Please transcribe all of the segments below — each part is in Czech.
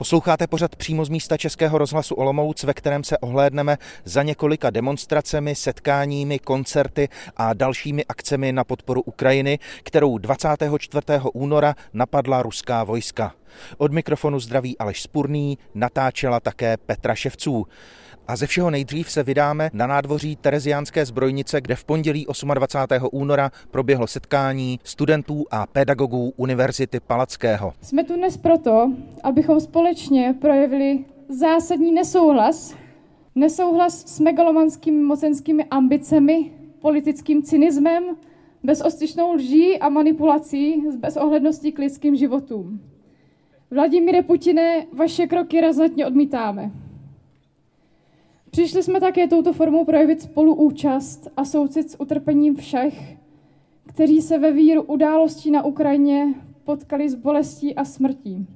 Posloucháte pořad přímo z místa Českého rozhlasu Olomouc, ve kterém se ohlédneme za několika demonstracemi, setkáními, koncerty a dalšími akcemi na podporu Ukrajiny, kterou 24. února napadla ruská vojska. Od mikrofonu zdraví Aleš Spurný natáčela také Petra Ševců. A ze všeho nejdřív se vydáme na nádvoří Tereziánské zbrojnice, kde v pondělí 28. února proběhlo setkání studentů a pedagogů Univerzity Palackého. Jsme tu dnes proto, abychom společně projevili zásadní nesouhlas, nesouhlas s megalomanskými mocenskými ambicemi, politickým cynismem, bezostyšnou lží a manipulací s bezohledností k lidským životům. Vladimíre Putine, vaše kroky razantně odmítáme. Přišli jsme také touto formou projevit spoluúčast a soucit s utrpením všech, kteří se ve víru událostí na Ukrajině potkali s bolestí a smrtí.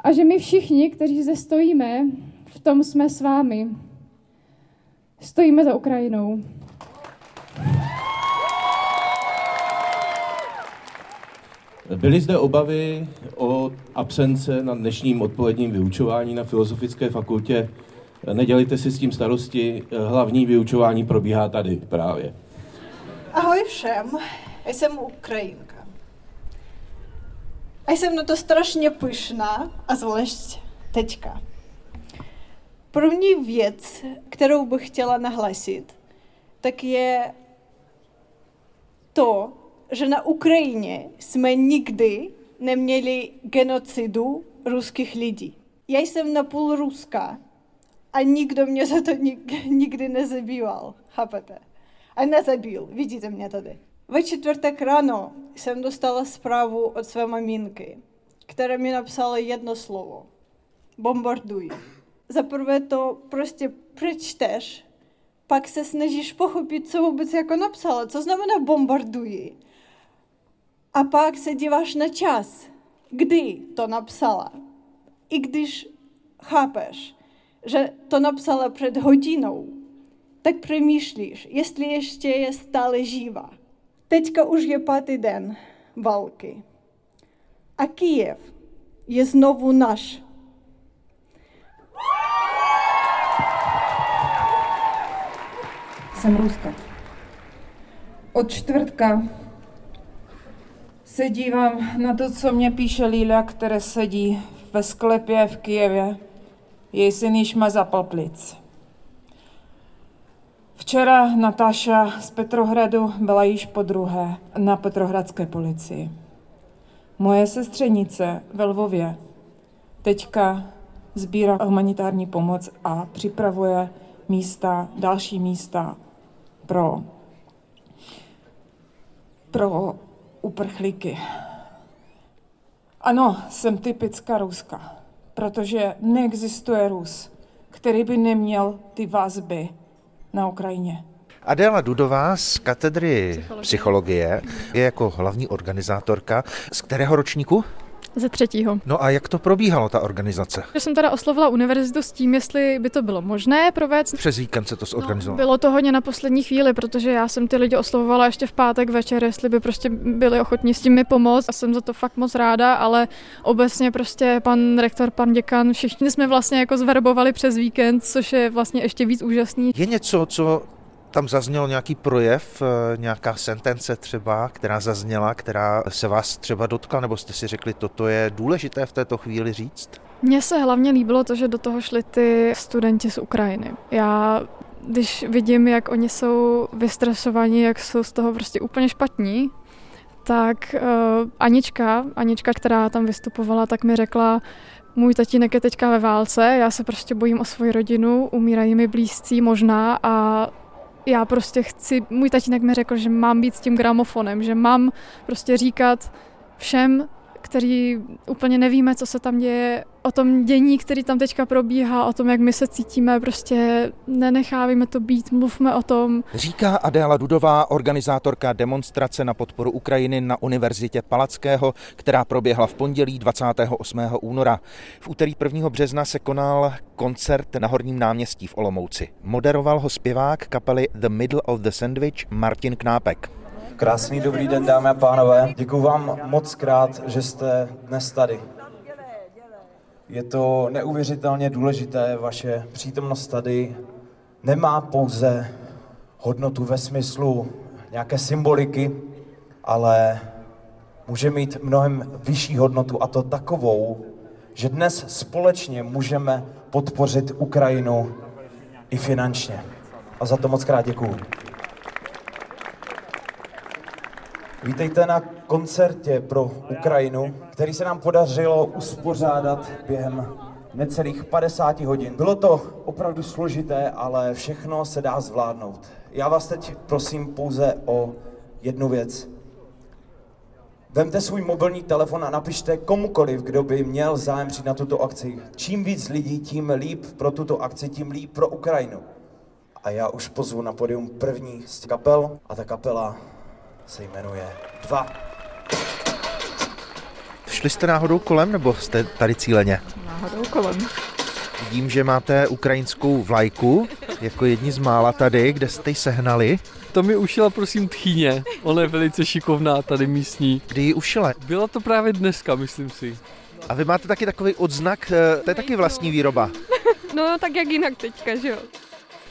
A že my všichni, kteří zde stojíme, v tom jsme s vámi. Stojíme za Ukrajinou. Byly zde obavy o absence na dnešním odpoledním vyučování na Filozofické fakultě Nedělejte si s tím starosti, hlavní vyučování probíhá tady právě. Ahoj všem, jsem Ukrajinka. A jsem na to strašně pyšná, a zvlášť teďka. První věc, kterou bych chtěla nahlasit, tak je to, že na Ukrajině jsme nikdy neměli genocidu ruských lidí. Já jsem napůl ruská, a nikdo mě za to nik, nikdy nezabýval, chápete? A nezabil, vidíte mě tady. Ve čtvrtek ráno jsem dostala zprávu od své maminky, která mi napsala jedno slovo. Bombarduj. Za prvé to prostě přečteš, pak se snažíš pochopit, co vůbec jako napsala, co znamená bombarduj. A pak se díváš na čas, kdy to napsala. I když chápeš, že to napsala před hodinou, tak přemýšlíš, jestli ještě je stále živá. Teďka už je pátý den války. A Kijev je znovu náš. Jsem Ruska. Od čtvrtka se dívám na to, co mě píše Líla, které sedí ve sklepě v Kijevě jej syn již má zapal plic. Včera Natáša z Petrohradu byla již po druhé na Petrohradské policii. Moje sestřenice ve Lvově teďka sbírá humanitární pomoc a připravuje místa, další místa pro, pro uprchlíky. Ano, jsem typická Ruska protože neexistuje Rus, který by neměl ty vazby na Ukrajině. Adéla Dudová z katedry psychologie. psychologie je jako hlavní organizátorka. Z kterého ročníku? Ze třetího. No a jak to probíhalo, ta organizace? Já jsem teda oslovila univerzitu s tím, jestli by to bylo možné provést. Přes víkend se to zorganizovalo. No, bylo to hodně na poslední chvíli, protože já jsem ty lidi oslovovala ještě v pátek večer, jestli by prostě byli ochotní s tím mi pomoct a jsem za to fakt moc ráda, ale obecně prostě pan rektor, pan děkan, všichni jsme vlastně jako zverbovali přes víkend, což je vlastně ještě víc úžasný. Je něco, co tam zazněl nějaký projev, eh, nějaká sentence třeba, která zazněla, která se vás třeba dotkla, nebo jste si řekli, toto je důležité v této chvíli říct? Mně se hlavně líbilo to, že do toho šli ty studenti z Ukrajiny. Já když vidím, jak oni jsou vystresovaní, jak jsou z toho prostě úplně špatní, tak uh, Anička, Anička, která tam vystupovala, tak mi řekla, můj tatínek je teďka ve válce, já se prostě bojím o svoji rodinu, umírají mi blízcí možná a já prostě chci, můj tatínek mi řekl, že mám být s tím gramofonem, že mám prostě říkat všem, který úplně nevíme, co se tam děje, o tom dění, který tam teďka probíhá, o tom, jak my se cítíme, prostě nenechávíme to být, mluvme o tom. Říká Adéla Dudová, organizátorka demonstrace na podporu Ukrajiny na Univerzitě Palackého, která proběhla v pondělí 28. února. V úterý 1. března se konal koncert na Horním náměstí v Olomouci. Moderoval ho zpěvák kapely The Middle of the Sandwich Martin Knápek. Krásný dobrý den, dámy a pánové. Děkuji vám moc krát, že jste dnes tady. Je to neuvěřitelně důležité, vaše přítomnost tady nemá pouze hodnotu ve smyslu nějaké symboliky, ale může mít mnohem vyšší hodnotu a to takovou, že dnes společně můžeme podpořit Ukrajinu i finančně. A za to moc krát děkuju. Vítejte na koncertě pro Ukrajinu, který se nám podařilo uspořádat během necelých 50 hodin. Bylo to opravdu složité, ale všechno se dá zvládnout. Já vás teď prosím pouze o jednu věc. Vemte svůj mobilní telefon a napište komukoliv, kdo by měl zájem přijít na tuto akci. Čím víc lidí, tím líp pro tuto akci, tím líp pro Ukrajinu. A já už pozvu na podium první z kapel a ta kapela se jmenuje Dva. Šli jste náhodou kolem, nebo jste tady cíleně? Náhodou kolem. Vidím, že máte ukrajinskou vlajku, jako jedni z mála tady, kde jste ji sehnali. To mi ušila prosím tchýně, ona je velice šikovná tady místní. Kdy ji ušila? Byla to právě dneska, myslím si. A vy máte taky takový odznak, eh, to je taky vlastní výroba. No tak jak jinak teďka, že jo?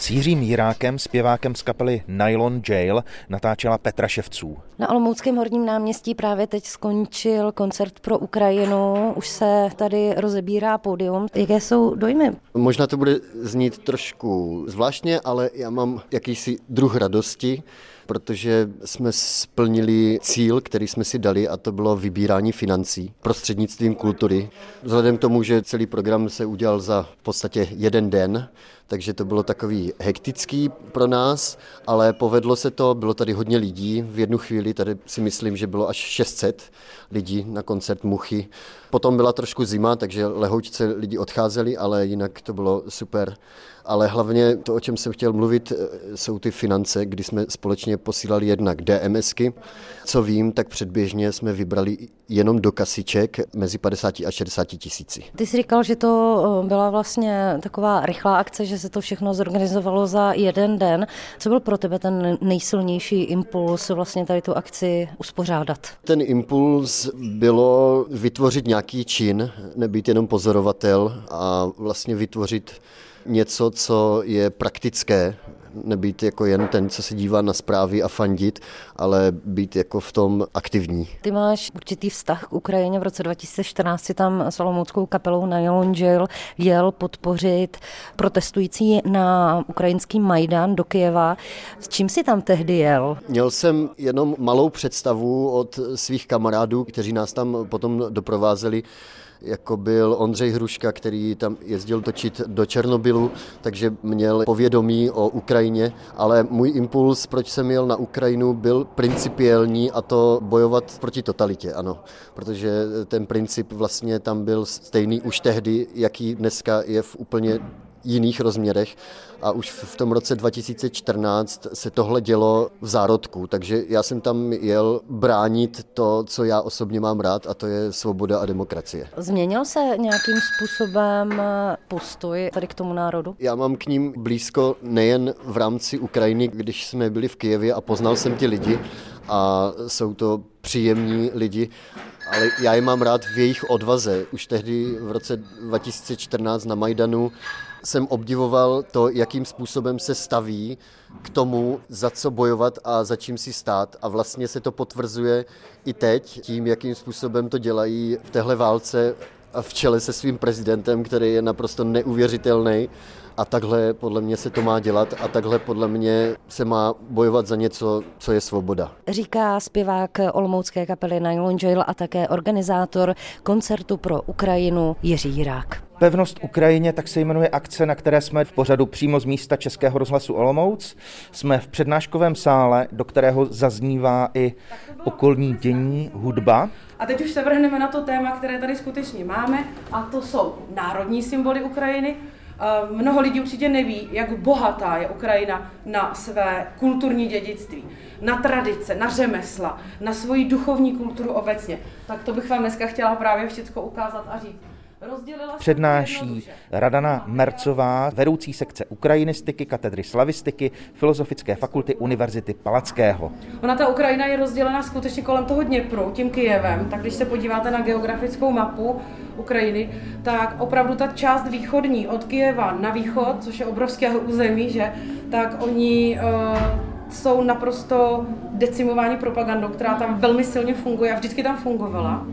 S Jiřím Jirákem, zpěvákem z kapely Nylon Jail, natáčela Petra Ševců. Na Olomouckém horním náměstí právě teď skončil koncert pro Ukrajinu. Už se tady rozebírá pódium. Jaké jsou dojmy? Možná to bude znít trošku zvláštně, ale já mám jakýsi druh radosti, protože jsme splnili cíl, který jsme si dali a to bylo vybírání financí prostřednictvím kultury. Vzhledem k tomu, že celý program se udělal za v podstatě jeden den, takže to bylo takový hektický pro nás, ale povedlo se to, bylo tady hodně lidí, v jednu chvíli tady si myslím, že bylo až 600 lidí na koncert Muchy. Potom byla trošku zima, takže lehoučce lidi odcházeli, ale jinak to bylo super. Ale hlavně to, o čem jsem chtěl mluvit, eh, jsou ty finance, kdy jsme společně posílali jednak DMSky. Co vím, tak předběžně jsme vybrali jenom do kasiček mezi 50 a 60 tisíci. Ty jsi říkal, že to eh, byla vlastně taková rychlá akce, že se to všechno zorganizovalo za jeden den. Co byl pro tebe ten nejsilnější impuls vlastně tady tu akci uspořádat? Ten impuls bylo vytvořit nějaký čin, nebýt jenom pozorovatel a vlastně vytvořit něco, co je praktické, nebýt jako jen ten, co se dívá na zprávy a fandit, ale být jako v tom aktivní. Ty máš určitý vztah k Ukrajině. V roce 2014 si tam s Olomouckou kapelou na Jail jel podpořit protestující na ukrajinský Majdan do Kyjeva. S čím si tam tehdy jel? Měl jsem jenom malou představu od svých kamarádů, kteří nás tam potom doprovázeli jako byl Ondřej Hruška, který tam jezdil točit do Černobylu, takže měl povědomí o Ukrajině, ale můj impuls, proč jsem jel na Ukrajinu, byl principiální a to bojovat proti totalitě, ano. Protože ten princip vlastně tam byl stejný už tehdy, jaký dneska je v úplně jiných rozměrech a už v tom roce 2014 se tohle dělo v zárodku, takže já jsem tam jel bránit to, co já osobně mám rád a to je svoboda a demokracie. Změnil se nějakým způsobem postoj tady k tomu národu? Já mám k ním blízko nejen v rámci Ukrajiny, když jsme byli v Kijevě a poznal jsem ty lidi a jsou to příjemní lidi, ale já je mám rád v jejich odvaze. Už tehdy v roce 2014 na Majdanu jsem obdivoval to, jakým způsobem se staví k tomu, za co bojovat a za čím si stát. A vlastně se to potvrzuje i teď tím, jakým způsobem to dělají v téhle válce a v čele se svým prezidentem, který je naprosto neuvěřitelný. A takhle podle mě se to má dělat a takhle podle mě se má bojovat za něco, co je svoboda. Říká zpěvák Olomoucké kapely Nylon Jail a také organizátor koncertu pro Ukrajinu Jiří Jirák. Pevnost Ukrajině, tak se jmenuje akce, na které jsme v pořadu přímo z místa Českého rozhlasu Olomouc. Jsme v přednáškovém sále, do kterého zaznívá i okolní dění, hudba. A teď už se vrhneme na to téma, které tady skutečně máme, a to jsou národní symboly Ukrajiny. Mnoho lidí určitě neví, jak bohatá je Ukrajina na své kulturní dědictví, na tradice, na řemesla, na svoji duchovní kulturu obecně. Tak to bych vám dneska chtěla právě všechno ukázat a říct. Přednáší Radana Mercová, vedoucí sekce ukrajinistiky, katedry slavistiky, Filozofické fakulty Univerzity Palackého. Ona ta Ukrajina je rozdělena skutečně kolem toho Dněpru, tím Kijevem, tak když se podíváte na geografickou mapu Ukrajiny, tak opravdu ta část východní od Kijeva na východ, což je obrovské území, že, tak oni uh, jsou naprosto decimováni propagandou, která tam velmi silně funguje a vždycky tam fungovala.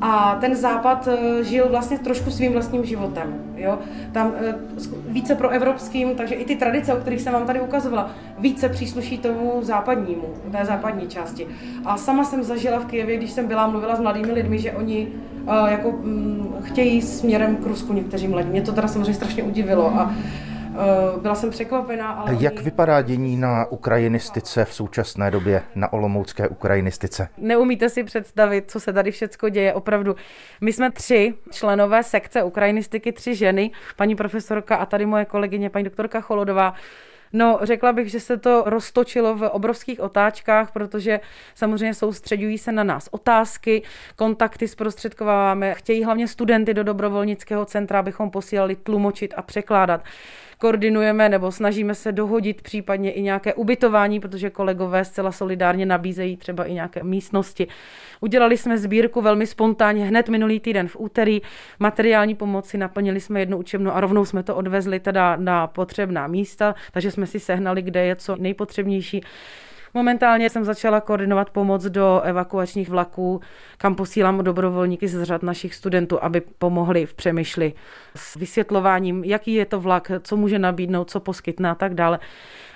A ten západ eh, žil vlastně trošku svým vlastním životem. Jo? Tam eh, více pro evropským, takže i ty tradice, o kterých jsem vám tady ukazovala, více přísluší tomu západnímu, té západní části. A sama jsem zažila v Kijevě, když jsem byla, mluvila s mladými lidmi, že oni uh, jako um, chtějí směrem k Rusku někteří mladí. Mě to teda samozřejmě strašně udivilo. A Eh, byla jsem překvapená. Ale Jak vypadá dění na ukrajinistice v současné době, na olomoucké ukrajinistice? Neumíte si představit, co se tady všechno děje. Opravdu, my jsme tři členové sekce ukrajinistiky, tři ženy, paní profesorka a tady moje kolegyně, paní doktorka Cholodová. No, řekla bych, že se to roztočilo v obrovských otáčkách, protože samozřejmě soustředují se na nás otázky, kontakty zprostředkováváme, chtějí hlavně studenty do dobrovolnického centra, abychom posílali tlumočit a překládat koordinujeme nebo snažíme se dohodit případně i nějaké ubytování, protože kolegové zcela solidárně nabízejí třeba i nějaké místnosti. Udělali jsme sbírku velmi spontánně hned minulý týden v úterý. Materiální pomoci naplnili jsme jednu učebnu a rovnou jsme to odvezli teda na potřebná místa, takže jsme si sehnali, kde je co nejpotřebnější. Momentálně jsem začala koordinovat pomoc do evakuačních vlaků, kam posílám dobrovolníky z řad našich studentů, aby pomohli v přemýšli s vysvětlováním, jaký je to vlak, co může nabídnout, co poskytne a tak dále.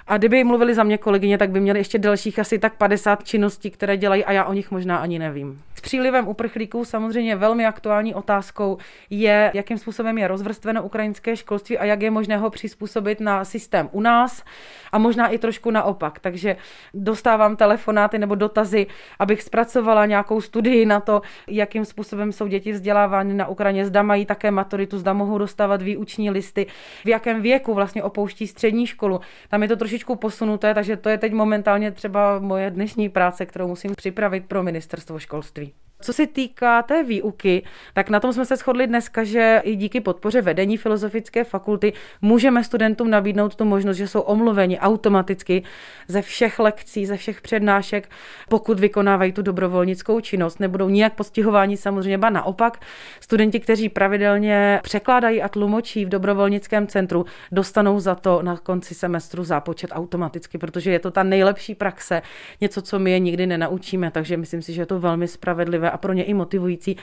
A kdyby mluvili za mě kolegyně, tak by měli ještě dalších asi tak 50 činností, které dělají a já o nich možná ani nevím. S přílivem uprchlíků samozřejmě velmi aktuální otázkou je, jakým způsobem je rozvrstveno ukrajinské školství a jak je možné ho přizpůsobit na systém u nás a možná i trošku naopak. Takže dostávám telefonáty nebo dotazy, abych zpracovala nějakou studii na to, jakým způsobem jsou děti vzdělávány na Ukrajině, zda mají také maturitu, zda mohou dostávat výuční listy, v jakém věku vlastně opouští střední školu. Tam je to trošičku posunuté, takže to je teď momentálně třeba moje dnešní práce, kterou musím připravit pro ministerstvo školství. Co se týká té výuky, tak na tom jsme se shodli dneska, že i díky podpoře vedení Filozofické fakulty můžeme studentům nabídnout tu možnost, že jsou omluveni automaticky ze všech lekcí, ze všech přednášek, pokud vykonávají tu dobrovolnickou činnost. Nebudou nijak postihováni samozřejmě, ba naopak. Studenti, kteří pravidelně překládají a tlumočí v dobrovolnickém centru, dostanou za to na konci semestru zápočet automaticky, protože je to ta nejlepší praxe, něco, co my je nikdy nenaučíme, takže myslím si, že je to velmi spravedlivé zajímavé a pro ně i motivující,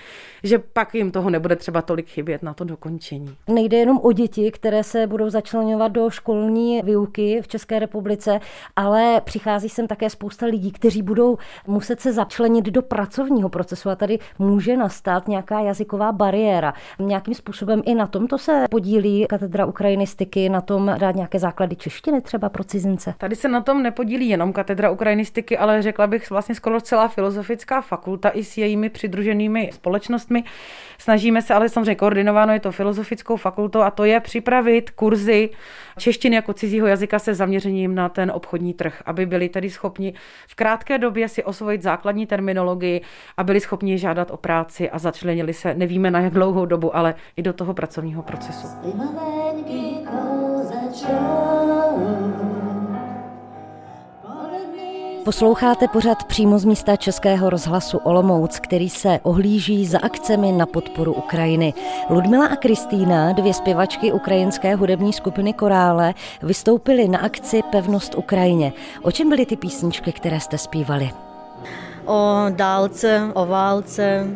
že pak jim toho nebude třeba tolik chybět na to dokončení. Nejde jenom o děti, které se budou začlenovat do školní výuky v České republice, ale přichází sem také spousta lidí, kteří budou muset se začlenit do pracovního procesu a tady může nastat nějaká jazyková bariéra. Nějakým způsobem i na tomto se podílí katedra ukrajinistiky, na tom dát nějaké základy češtiny třeba pro cizince. Tady se na tom nepodílí jenom katedra ukrajinistiky, ale řekla bych vlastně skoro celá filozofická fakulta i s její jejími přidruženými společnostmi. Snažíme se, ale samozřejmě koordinováno je to filozofickou fakultou a to je připravit kurzy češtiny jako cizího jazyka se zaměřením na ten obchodní trh, aby byli tedy schopni v krátké době si osvojit základní terminologii a byli schopni žádat o práci a začlenili se, nevíme na jak dlouhou dobu, ale i do toho pracovního procesu. Posloucháte pořad přímo z místa Českého rozhlasu Olomouc, který se ohlíží za akcemi na podporu Ukrajiny. Ludmila a Kristýna, dvě zpěvačky ukrajinské hudební skupiny Korále, vystoupily na akci Pevnost Ukrajině. O čem byly ty písničky, které jste zpívali? O dálce, o válce,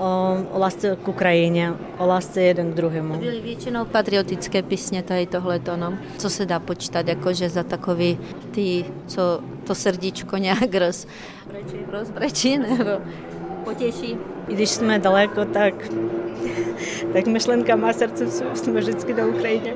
o, o lásce k Ukrajině, o lásce jeden k druhému. Byly většinou patriotické písně tady tohleto, no. Co se dá počítat, jakože za takový ty, co to srdíčko nějak roz, rozbrečí nebo potěší. I když jsme daleko, tak, tak myšlenka má srdce jsme vždycky do Ukrajiny.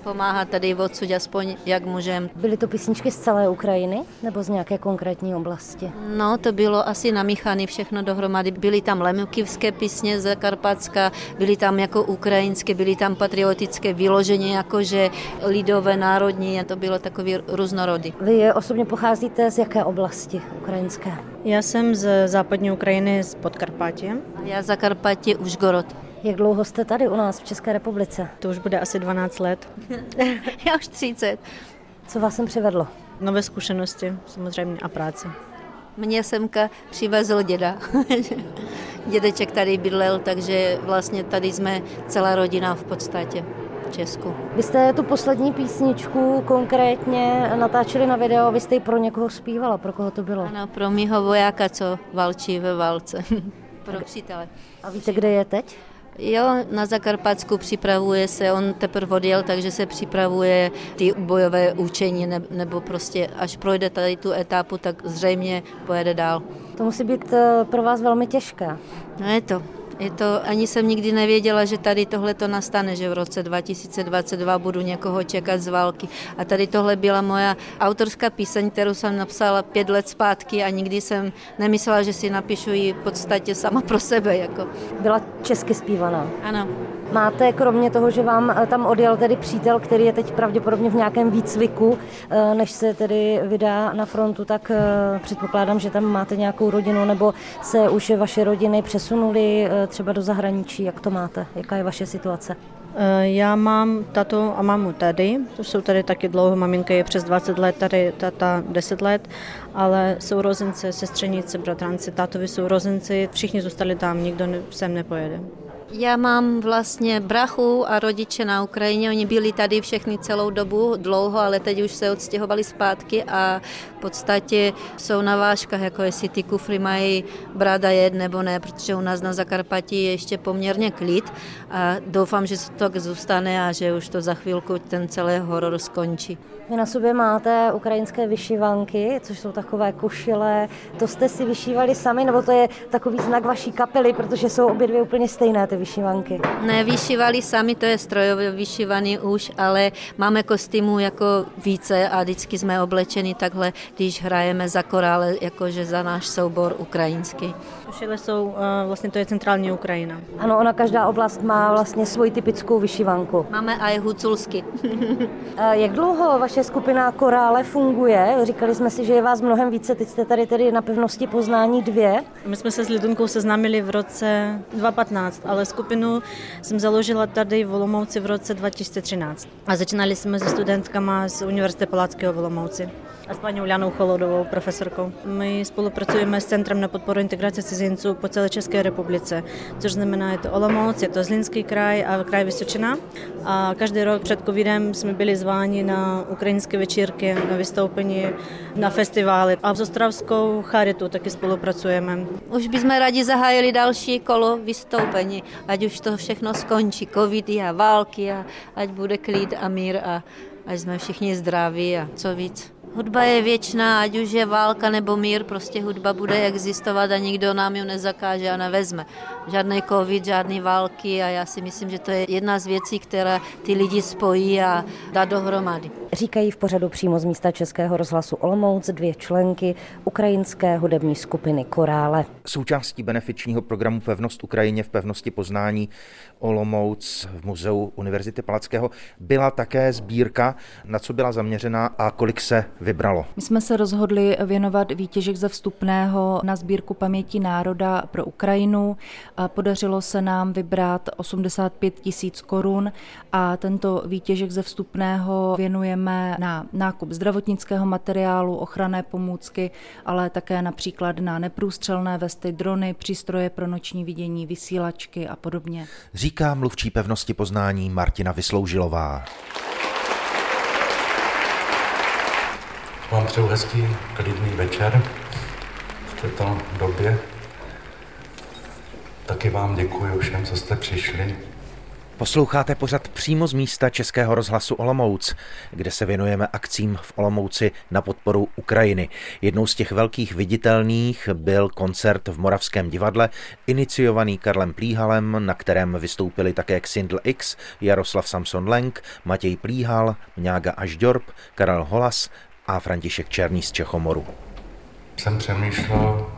Pomáhat tady odsud aspoň jak můžeme. Byly to písničky z celé Ukrajiny nebo z nějaké konkrétní oblasti? No, to bylo asi namíchané všechno dohromady. Byly tam lemukivské písně z Karpatska, byly tam jako ukrajinské, byly tam patriotické vyloženě jakože lidové, národní a to bylo takový různorodý. Vy osobně pocházíte z jaké oblasti ukrajinské? Já jsem z západní Ukrajiny, z Podkarpatě. Já za Karpatě Užgorod. Jak dlouho jste tady u nás v České republice? To už bude asi 12 let. Já už 30. Co vás sem přivedlo? Nové zkušenosti samozřejmě a práce. Mě semka přivezl děda. Dědeček tady bydlel, takže vlastně tady jsme celá rodina v podstatě. Česku. Vy jste tu poslední písničku konkrétně natáčeli na video, vy jste ji pro někoho zpívala, pro koho to bylo? Ano, pro mýho vojáka, co valčí ve válce. pro přítele. A víte, kde je teď? Jo, na Zakarpatsku připravuje se, on teprve odjel, takže se připravuje ty bojové učení, nebo prostě až projde tady tu etapu, tak zřejmě pojede dál. To musí být eh, pro vás velmi těžké. No je to. Je to, ani jsem nikdy nevěděla, že tady tohle to nastane, že v roce 2022 budu někoho čekat z války. A tady tohle byla moja autorská píseň, kterou jsem napsala pět let zpátky a nikdy jsem nemyslela, že si napíšu ji v podstatě sama pro sebe. Jako. Byla česky zpívaná. Ano. Máte kromě toho, že vám eh, tam odjel tedy přítel, který je teď pravděpodobně v nějakém výcviku, eh, než se tedy vydá na frontu, tak eh, předpokládám, že tam máte nějakou rodinu, nebo se už vaše rodiny přesunuly třeba do zahraničí. Jak to máte? Jaká je vaše situace? Já mám tato a mamu tady, to jsou tady taky dlouho, maminka je přes 20 let, tady tata 10 let, ale sourozenci, sestřenice, bratranci, tátovi sourozenci, všichni zůstali tam, nikdo sem nepojede. Já mám vlastně brachu a rodiče na Ukrajině, oni byli tady všechny celou dobu, dlouho, ale teď už se odstěhovali zpátky a v podstatě jsou na vážkách, jako jestli ty kufry mají brada jet nebo ne, protože u nás na Zakarpatí je ještě poměrně klid a doufám, že to tak zůstane a že už to za chvilku ten celý horor skončí. Vy na sobě máte ukrajinské vyšivanky, což jsou takové košile. To jste si vyšívali sami, nebo to je takový znak vaší kapely, protože jsou obě dvě úplně stejné ty vyšivanky? Ne, vyšívali sami, to je strojově vyšívaný už, ale máme kostýmů jako více a vždycky jsme oblečeni takhle, když hrajeme za korále, jakože za náš soubor ukrajinský. Košile jsou, eh, vlastně to je centrální Ukrajina. Ano, ona každá oblast má vlastně svoji typickou vyšivanku. Máme i huculsky. Jak dlouho vaše skupina Korále funguje? Říkali jsme si, že je vás mnohem více, teď jste tady tedy na pevnosti Poznání dvě. My jsme se s Lidunkou seznámili v roce 2015, ale skupinu jsem založila tady v Olomouci v roce 2013. A začínali jsme se studentkama z Univerzity Palackého v Olomouci a s paní Ulianou Cholodovou, profesorkou. My spolupracujeme s Centrem na podporu integrace cizinců po celé České republice, což znamená, je to Olomouc, je to Zlínský kraj a kraj Vysočina. A každý rok před covidem jsme byli zváni na ukrajinské večírky, na vystoupení, na festivály. A s Ostravskou Charitu taky spolupracujeme. Už bychom rádi zahájili další kolo vystoupení, ať už to všechno skončí, covidy a války a ať bude klid a mír a ať jsme všichni zdraví a co víc. Hudba je věčná, ať už je válka nebo mír, prostě hudba bude existovat a nikdo nám ji nezakáže a nevezme. Žádný covid, žádné války a já si myslím, že to je jedna z věcí, která ty lidi spojí a dá dohromady. Říkají v pořadu přímo z místa Českého rozhlasu Olomouc dvě členky ukrajinské hudební skupiny Korále. Součástí benefičního programu Pevnost Ukrajině v pevnosti Poznání Olomouc v muzeu Univerzity Palackého byla také sbírka, na co byla zaměřena a kolik se vybralo. My jsme se rozhodli věnovat výtěžek ze vstupného na sbírku paměti národa pro Ukrajinu. Podařilo se nám vybrat 85 tisíc korun a tento výtěžek ze vstupného věnujeme na nákup zdravotnického materiálu, ochranné pomůcky, ale také například na neprůstřelné vesty, drony, přístroje pro noční vidění, vysílačky a podobně. Říká mluvčí pevnosti poznání Martina Vysloužilová. Vám přeju hezký, klidný večer v této době. Taky vám děkuji všem, co jste přišli. Posloucháte pořad přímo z místa Českého rozhlasu Olomouc, kde se věnujeme akcím v Olomouci na podporu Ukrajiny. Jednou z těch velkých viditelných byl koncert v Moravském divadle, iniciovaný Karlem Plíhalem, na kterém vystoupili také Xindl X, Jaroslav Samson Lenk, Matěj Plíhal, Mňága Ažďorb, Karel Holas a František Černý z Čechomoru. Jsem přemýšlel,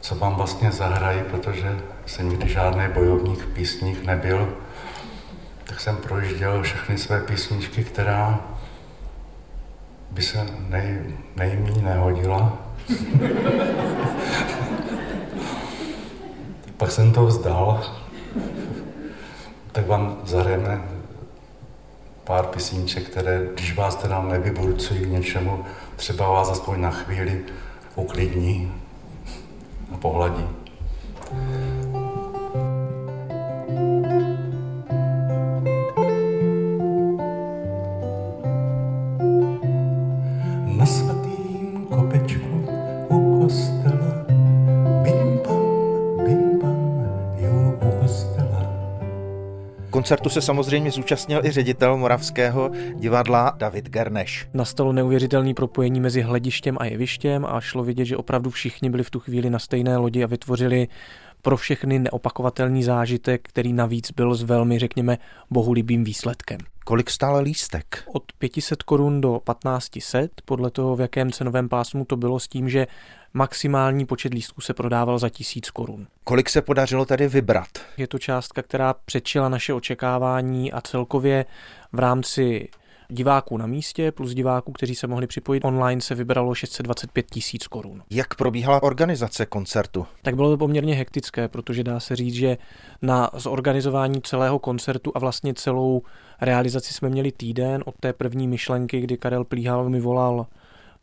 co vám vlastně zahrají, protože jsem nikdy žádný bojovník v písních nebyl, tak jsem projížděl všechny své písničky, která by se nej, nejmí nehodila. Pak jsem to vzdal, tak vám zahrajeme pár písniček, které, když vás teda nevyburcují k něčemu, třeba vás aspoň na chvíli uklidní a pohladí. Koncertu se samozřejmě zúčastnil i ředitel Moravského divadla David Gerneš. Nastalo neuvěřitelné propojení mezi hledištěm a jevištěm a šlo vidět, že opravdu všichni byli v tu chvíli na stejné lodi a vytvořili pro všechny neopakovatelný zážitek, který navíc byl s velmi, řekněme, bohulibým výsledkem. Kolik stále lístek? Od 500 korun do 1500, podle toho, v jakém cenovém pásmu to bylo s tím, že maximální počet lístků se prodával za 1000 korun. Kolik se podařilo tady vybrat? Je to částka, která předčila naše očekávání a celkově v rámci diváků na místě plus diváků, kteří se mohli připojit online, se vybralo 625 tisíc korun. Jak probíhala organizace koncertu? Tak bylo to poměrně hektické, protože dá se říct, že na zorganizování celého koncertu a vlastně celou realizaci jsme měli týden od té první myšlenky, kdy Karel Plíhal mi volal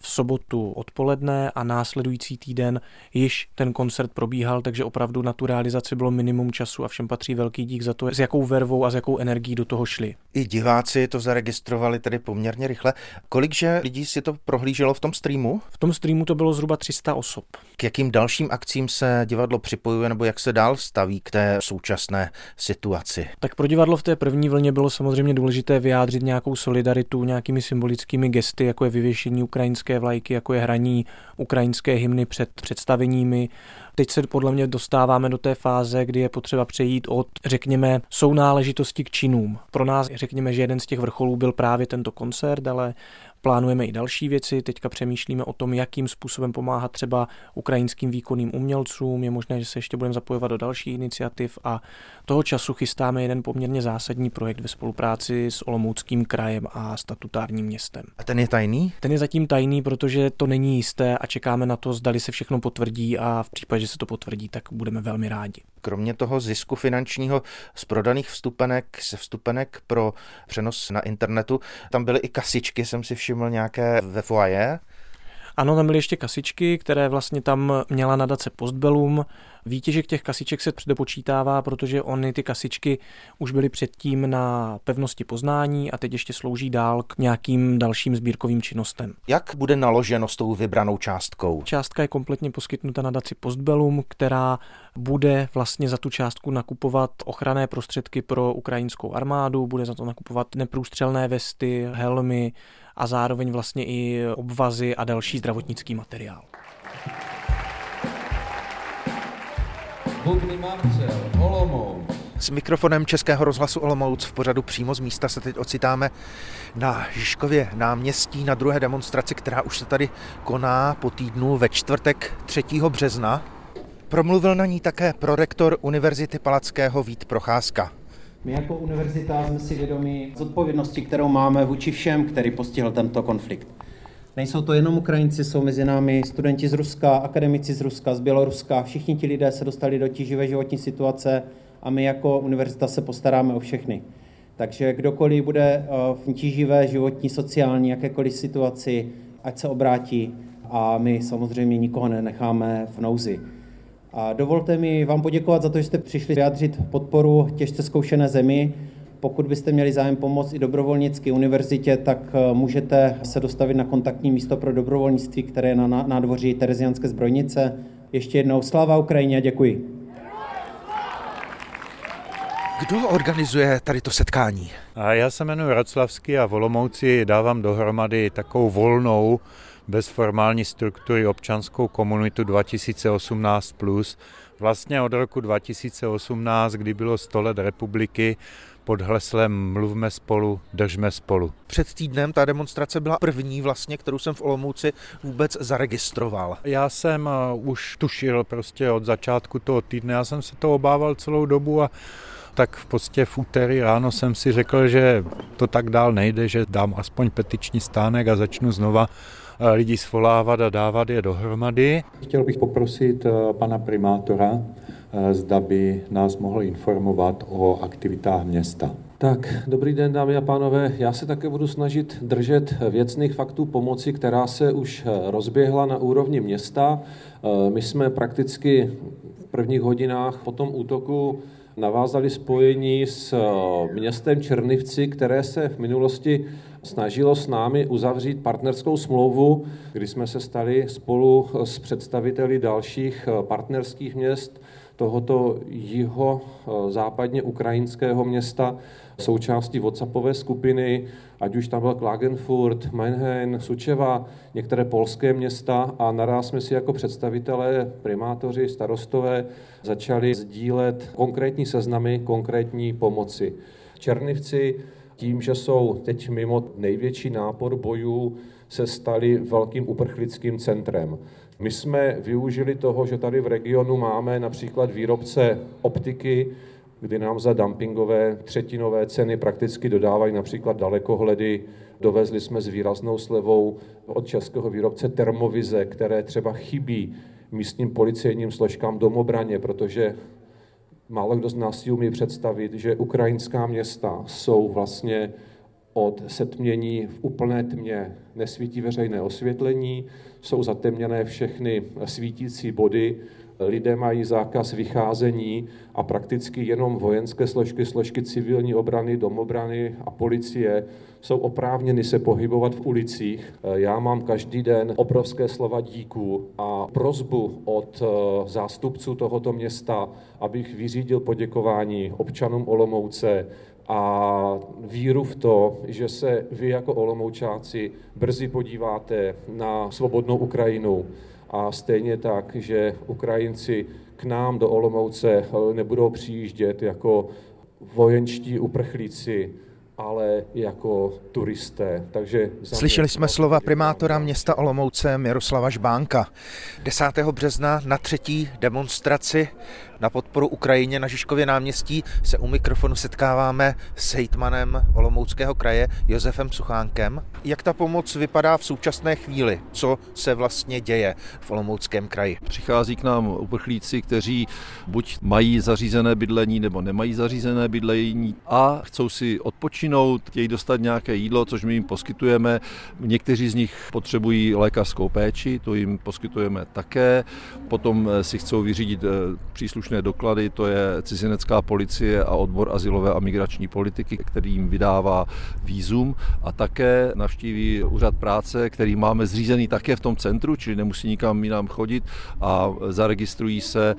v sobotu odpoledne a následující týden již ten koncert probíhal, takže opravdu na tu realizaci bylo minimum času a všem patří velký dík za to, s jakou vervou a s jakou energií do toho šli. I diváci to zaregistrovali tedy poměrně rychle. Kolikže lidí si to prohlíželo v tom streamu? V tom streamu to bylo zhruba 300 osob. K jakým dalším akcím se divadlo připojuje nebo jak se dál staví k té současné situaci? Tak pro divadlo v té první vlně bylo samozřejmě důležité vyjádřit nějakou solidaritu nějakými symbolickými gesty, jako je vyvěšení ukrajinské vlajky, jako je hraní ukrajinské hymny před představeními. Teď se podle mě dostáváme do té fáze, kdy je potřeba přejít od, řekněme, sounáležitosti k činům. Pro nás, řekněme, že jeden z těch vrcholů byl právě tento koncert, ale Plánujeme i další věci, teďka přemýšlíme o tom, jakým způsobem pomáhat třeba ukrajinským výkonným umělcům, je možné, že se ještě budeme zapojovat do dalších iniciativ a toho času chystáme jeden poměrně zásadní projekt ve spolupráci s Olomouckým krajem a statutárním městem. A ten je tajný? Ten je zatím tajný, protože to není jisté a čekáme na to, zdali se všechno potvrdí a v případě, že se to potvrdí, tak budeme velmi rádi. Kromě toho zisku finančního z prodaných vstupenek, se vstupenek pro přenos na internetu, tam byly i kasičky, jsem si všiml nějaké ve foaje. Ano, tam byly ještě kasičky, které vlastně tam měla nadace Postbellum. Výtěžek těch kasiček se předopočítává, protože ony ty kasičky už byly předtím na pevnosti poznání a teď ještě slouží dál k nějakým dalším sbírkovým činnostem. Jak bude naloženo s tou vybranou částkou? Částka je kompletně poskytnuta nadaci Postbellum, která bude vlastně za tu částku nakupovat ochranné prostředky pro ukrajinskou armádu, bude za to nakupovat neprůstřelné vesty, helmy, a zároveň vlastně i obvazy a další zdravotnický materiál. S mikrofonem Českého rozhlasu Olomouc v pořadu přímo z místa se teď ocitáme na Žižkově náměstí na druhé demonstraci, která už se tady koná po týdnu ve čtvrtek 3. března. Promluvil na ní také prorektor Univerzity Palackého Vít Procházka. My jako univerzita jsme si vědomi zodpovědnosti, kterou máme vůči všem, který postihl tento konflikt. Nejsou to jenom Ukrajinci, jsou mezi námi studenti z Ruska, akademici z Ruska, z Běloruska. Všichni ti lidé se dostali do tíživé životní situace a my jako univerzita se postaráme o všechny. Takže kdokoliv bude v tíživé životní, sociální, jakékoliv situaci, ať se obrátí a my samozřejmě nikoho nenecháme v nouzi. A dovolte mi vám poděkovat za to, že jste přišli vyjádřit podporu těžce zkoušené zemi. Pokud byste měli zájem pomoct i dobrovolnické univerzitě, tak můžete se dostavit na kontaktní místo pro dobrovolnictví, které je na nádvoří Terezianské zbrojnice. Ještě jednou sláva Ukrajině a děkuji. Kdo organizuje tady to setkání? A já se jmenuji Raclavský a v Olomouci dávám dohromady takovou volnou, bez formální struktury občanskou komunitu 2018+. Plus. Vlastně od roku 2018, kdy bylo 100 let republiky, pod heslem Mluvme spolu, držme spolu. Před týdnem ta demonstrace byla první vlastně, kterou jsem v Olomouci vůbec zaregistroval. Já jsem už tušil prostě od začátku toho týdne, já jsem se to obával celou dobu a tak v podstatě v úterý ráno jsem si řekl, že to tak dál nejde, že dám aspoň petiční stánek a začnu znova lidi svolávat a dávat je dohromady. Chtěl bych poprosit pana primátora, zda by nás mohl informovat o aktivitách města. Tak, dobrý den, dámy a pánové. Já se také budu snažit držet věcných faktů pomoci, která se už rozběhla na úrovni města. My jsme prakticky v prvních hodinách po tom útoku navázali spojení s městem Černivci, které se v minulosti snažilo s námi uzavřít partnerskou smlouvu, kdy jsme se stali spolu s představiteli dalších partnerských měst tohoto jiho západně ukrajinského města součástí WhatsAppové skupiny, ať už tam byl Klagenfurt, Mannheim, Sučeva, některé polské města a naraz jsme si jako představitelé, primátoři, starostové začali sdílet konkrétní seznamy, konkrétní pomoci. Černivci tím, že jsou teď mimo největší nápor bojů, se stali velkým uprchlickým centrem. My jsme využili toho, že tady v regionu máme například výrobce optiky, kdy nám za dumpingové třetinové ceny prakticky dodávají například dalekohledy. Dovezli jsme s výraznou slevou od českého výrobce termovize, které třeba chybí místním policejním složkám domobraně, protože málo kdo z nás si umí představit, že ukrajinská města jsou vlastně od setmění v úplné tmě. Nesvítí veřejné osvětlení, jsou zatemněné všechny svítící body, lidé mají zákaz vycházení a prakticky jenom vojenské složky, složky civilní obrany, domobrany a policie jsou oprávněny se pohybovat v ulicích. Já mám každý den obrovské slova díků a prozbu od zástupců tohoto města, abych vyřídil poděkování občanům Olomouce, a víru v to, že se vy jako Olomoučáci brzy podíváte na svobodnou Ukrajinu a stejně tak, že Ukrajinci k nám do Olomouce nebudou přijíždět jako vojenští uprchlíci, ale jako turisté. Takže Slyšeli jsme slova primátora města Olomouce Miroslava Žbánka. 10. března na třetí demonstraci na podporu Ukrajině na Žižkově náměstí se u mikrofonu setkáváme s hejtmanem Olomouckého kraje Josefem Suchánkem. Jak ta pomoc vypadá v současné chvíli? Co se vlastně děje v Olomouckém kraji? Přichází k nám uprchlíci, kteří buď mají zařízené bydlení nebo nemají zařízené bydlení a chcou si odpočinout, chtějí dostat nějaké jídlo, což my jim poskytujeme. Někteří z nich potřebují lékařskou péči, to jim poskytujeme také. Potom si chcou vyřídit příslušné příslušné doklady, to je cizinecká policie a odbor asilové a migrační politiky, který jim vydává výzum a také navštíví úřad práce, který máme zřízený také v tom centru, čili nemusí nikam jinam chodit a zaregistrují se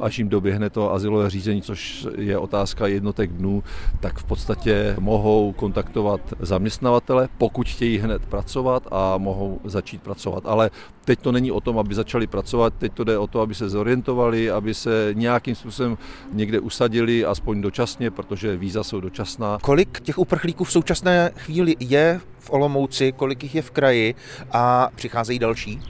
až jim doběhne to asilové řízení, což je otázka jednotek dnů, tak v podstatě mohou kontaktovat zaměstnavatele, pokud chtějí hned pracovat a mohou začít pracovat. Ale teď to není o tom, aby začali pracovat, teď to jde o to, aby se zorientovali, aby se nějakým způsobem někde usadili, aspoň dočasně, protože víza jsou dočasná. Kolik těch uprchlíků v současné chvíli je v Olomouci, kolik jich je v kraji a přicházejí další?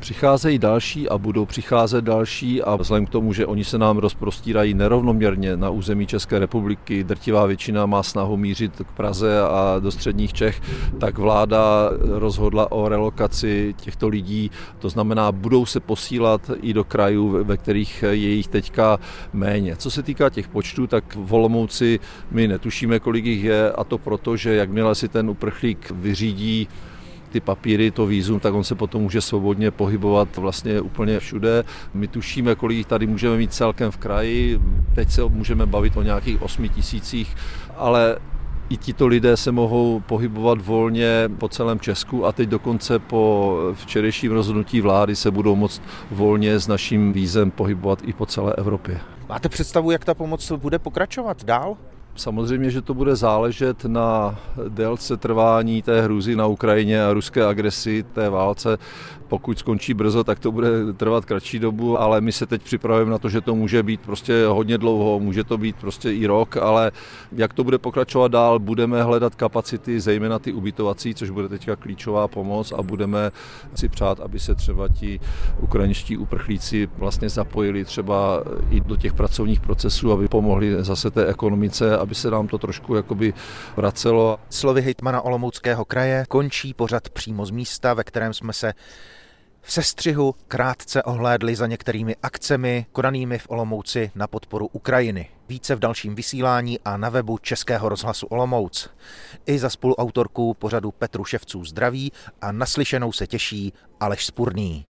Přicházejí další a budou přicházet další a vzhledem k tomu, že oni se nám rozprostírají nerovnoměrně na území České republiky, drtivá většina má snahu mířit k Praze a do středních Čech, tak vláda rozhodla o relokaci těchto lidí. To znamená, budou se posílat i do krajů, ve kterých je jich teďka méně. Co se týká těch počtů, tak v Olomouci my netušíme, kolik jich je a to proto, že jakmile si ten uprchlík vyřídí ty papíry, to výzum, tak on se potom může svobodně pohybovat vlastně úplně všude. My tušíme, kolik jich tady můžeme mít celkem v kraji. Teď se můžeme bavit o nějakých 8 tisících, ale i tito lidé se mohou pohybovat volně po celém Česku a teď dokonce po včerejším rozhodnutí vlády se budou moct volně s naším vízem pohybovat i po celé Evropě. Máte představu, jak ta pomoc bude pokračovat dál? Samozřejmě, že to bude záležet na délce trvání té hrůzy na Ukrajině a ruské agresi té válce. Pokud skončí brzo, tak to bude trvat kratší dobu, ale my se teď připravujeme na to, že to může být prostě hodně dlouho, může to být prostě i rok, ale jak to bude pokračovat dál, budeme hledat kapacity, zejména ty ubytovací, což bude teďka klíčová pomoc a budeme si přát, aby se třeba ti ukrajinští uprchlíci vlastně zapojili třeba i do těch pracovních procesů, aby pomohli zase té ekonomice, aby se nám to trošku jakoby vracelo. Slovy hejtmana Olomouckého kraje končí pořad přímo z místa, ve kterém jsme se v sestřihu krátce ohlédli za některými akcemi konanými v Olomouci na podporu Ukrajiny. Více v dalším vysílání a na webu Českého rozhlasu Olomouc. I za spoluautorku pořadu Petru Ševců zdraví a naslyšenou se těší Aleš Spurný.